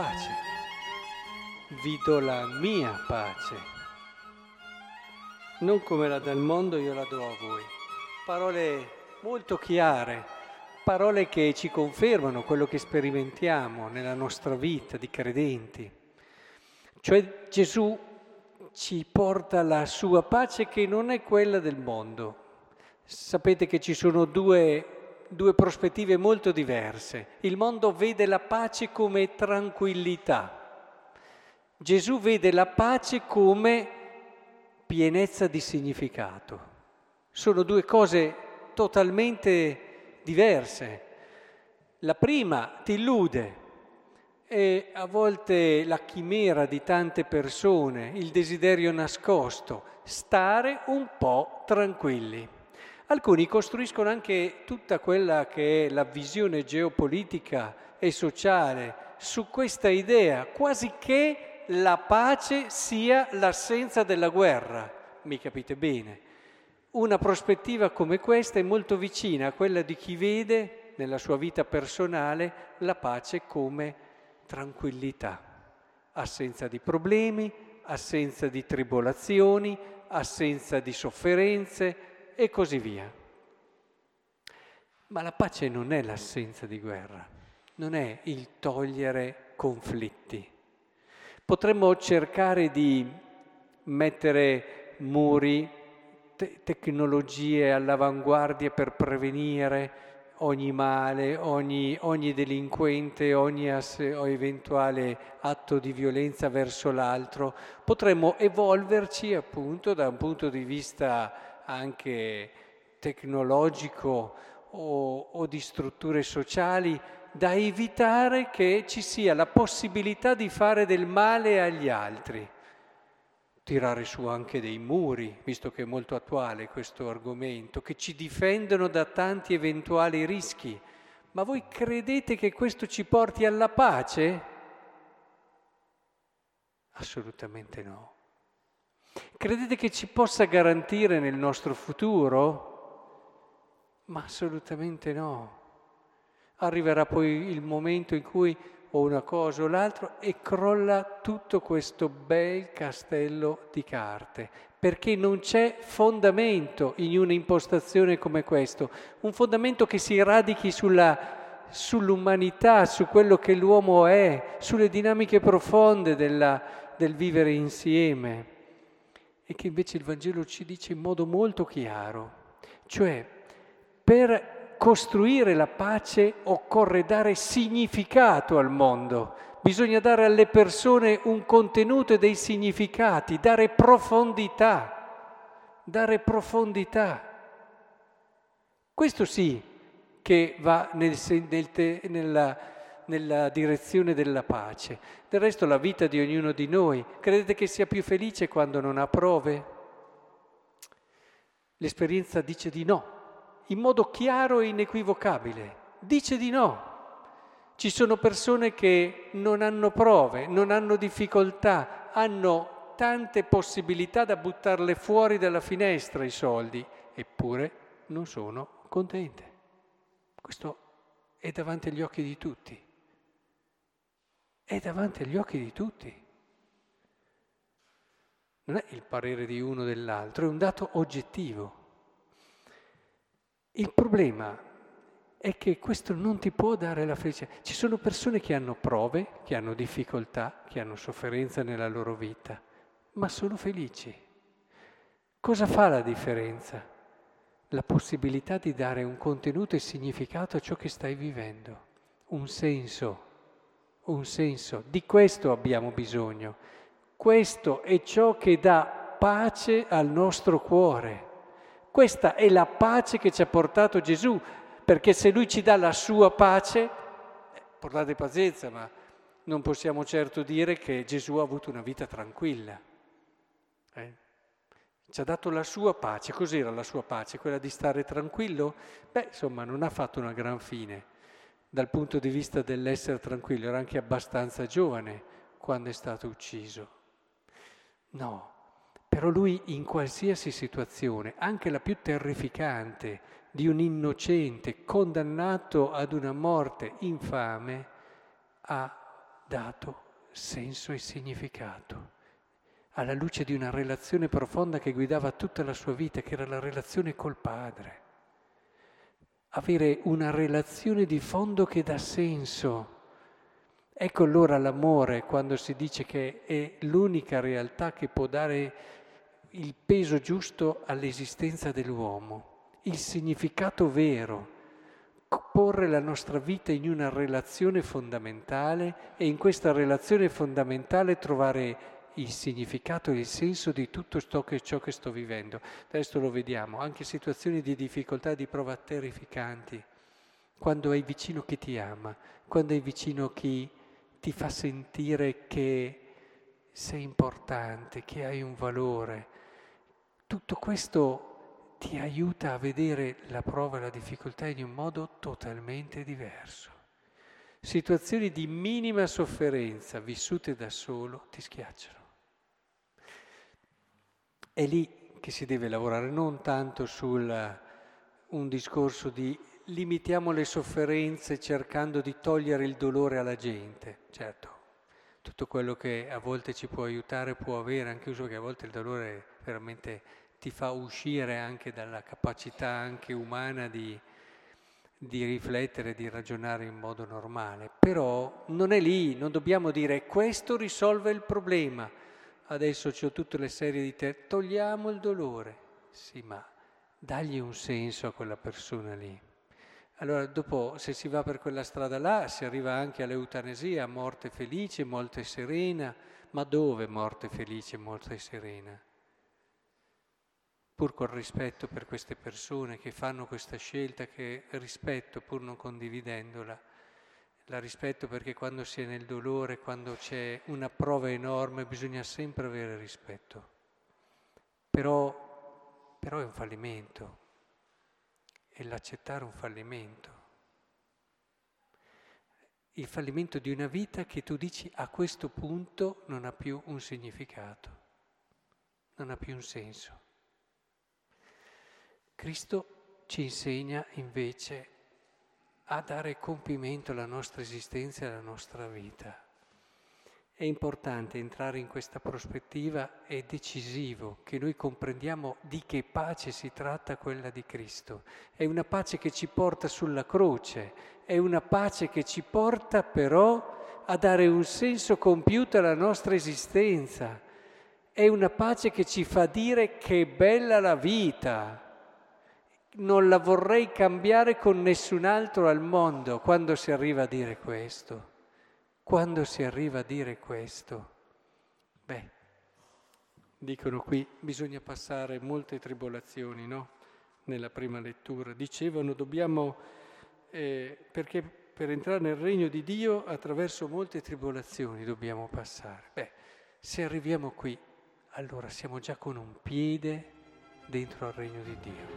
pace, vi do la mia pace. Non come la dal mondo io la do a voi. Parole molto chiare, parole che ci confermano quello che sperimentiamo nella nostra vita di credenti. Cioè Gesù ci porta la sua pace che non è quella del mondo. Sapete che ci sono due, due prospettive molto diverse. Il mondo vede la pace come tranquillità. Gesù vede la pace come pienezza di significato. Sono due cose totalmente diverse. La prima ti illude, è a volte la chimera di tante persone, il desiderio nascosto, stare un po' tranquilli. Alcuni costruiscono anche tutta quella che è la visione geopolitica e sociale su questa idea, quasi che la pace sia l'assenza della guerra. Mi capite bene? Una prospettiva come questa è molto vicina a quella di chi vede nella sua vita personale la pace come tranquillità, assenza di problemi, assenza di tribolazioni, assenza di sofferenze e così via. Ma la pace non è l'assenza di guerra, non è il togliere conflitti. Potremmo cercare di mettere muri, te- tecnologie all'avanguardia per prevenire, ogni male, ogni, ogni delinquente, ogni ass- eventuale atto di violenza verso l'altro. Potremmo evolverci appunto da un punto di vista anche tecnologico o, o di strutture sociali da evitare che ci sia la possibilità di fare del male agli altri tirare su anche dei muri, visto che è molto attuale questo argomento, che ci difendono da tanti eventuali rischi. Ma voi credete che questo ci porti alla pace? Assolutamente no. Credete che ci possa garantire nel nostro futuro? Ma assolutamente no. Arriverà poi il momento in cui o una cosa o l'altro e crolla tutto questo bel castello di carte, perché non c'è fondamento in un'impostazione come questo, un fondamento che si radichi sulla, sull'umanità, su quello che l'uomo è, sulle dinamiche profonde della, del vivere insieme e che invece il Vangelo ci dice in modo molto chiaro, cioè per costruire la pace occorre dare significato al mondo, bisogna dare alle persone un contenuto e dei significati, dare profondità, dare profondità. Questo sì che va nel, nel, nella, nella direzione della pace. Del resto la vita di ognuno di noi, credete che sia più felice quando non ha prove? L'esperienza dice di no in modo chiaro e inequivocabile. Dice di no. Ci sono persone che non hanno prove, non hanno difficoltà, hanno tante possibilità da buttarle fuori dalla finestra i soldi, eppure non sono contente. Questo è davanti agli occhi di tutti. È davanti agli occhi di tutti. Non è il parere di uno o dell'altro, è un dato oggettivo. Il problema è che questo non ti può dare la felicità. Ci sono persone che hanno prove, che hanno difficoltà, che hanno sofferenza nella loro vita, ma sono felici. Cosa fa la differenza? La possibilità di dare un contenuto e significato a ciò che stai vivendo, un senso, un senso. Di questo abbiamo bisogno. Questo è ciò che dà pace al nostro cuore. Questa è la pace che ci ha portato Gesù, perché se Lui ci dà la sua pace, portate pazienza, ma non possiamo certo dire che Gesù ha avuto una vita tranquilla. Eh? Ci ha dato la sua pace. Cos'era la sua pace? Quella di stare tranquillo? Beh, insomma, non ha fatto una gran fine dal punto di vista dell'essere tranquillo, era anche abbastanza giovane quando è stato ucciso. No, però lui in qualsiasi situazione, anche la più terrificante, di un innocente condannato ad una morte infame, ha dato senso e significato, alla luce di una relazione profonda che guidava tutta la sua vita, che era la relazione col Padre. Avere una relazione di fondo che dà senso. Ecco allora l'amore quando si dice che è l'unica realtà che può dare il peso giusto all'esistenza dell'uomo, il significato vero porre la nostra vita in una relazione fondamentale e in questa relazione fondamentale trovare il significato e il senso di tutto ciò che, ciò che sto vivendo. Adesso lo vediamo, anche situazioni di difficoltà, di prova terrificanti, quando hai vicino chi ti ama, quando hai vicino chi ti fa sentire che sei importante, che hai un valore. Tutto questo ti aiuta a vedere la prova e la difficoltà in un modo totalmente diverso. Situazioni di minima sofferenza vissute da solo ti schiacciano. È lì che si deve lavorare, non tanto su un discorso di limitiamo le sofferenze cercando di togliere il dolore alla gente. Certo, tutto quello che a volte ci può aiutare può avere, anche uso che a volte il dolore veramente ti fa uscire anche dalla capacità anche umana di, di riflettere, di ragionare in modo normale. Però non è lì, non dobbiamo dire questo risolve il problema. Adesso ho tutte le serie di te, togliamo il dolore. Sì, ma dagli un senso a quella persona lì. Allora, dopo, se si va per quella strada là, si arriva anche all'eutanesia, morte felice, morte serena. Ma dove morte felice, morte serena? pur col rispetto per queste persone che fanno questa scelta, che rispetto pur non condividendola, la rispetto perché quando si è nel dolore, quando c'è una prova enorme, bisogna sempre avere rispetto. Però, però è un fallimento, è l'accettare un fallimento. Il fallimento di una vita che tu dici a questo punto non ha più un significato, non ha più un senso. Cristo ci insegna invece a dare compimento alla nostra esistenza e alla nostra vita. È importante entrare in questa prospettiva, è decisivo che noi comprendiamo di che pace si tratta quella di Cristo. È una pace che ci porta sulla croce, è una pace che ci porta però a dare un senso compiuto alla nostra esistenza. È una pace che ci fa dire che è bella la vita, non la vorrei cambiare con nessun altro al mondo quando si arriva a dire questo. Quando si arriva a dire questo? Beh, dicono qui, bisogna passare molte tribolazioni, no? Nella prima lettura. Dicevano, dobbiamo, eh, perché per entrare nel regno di Dio attraverso molte tribolazioni dobbiamo passare. Beh, se arriviamo qui, allora siamo già con un piede dentro al regno di Dio.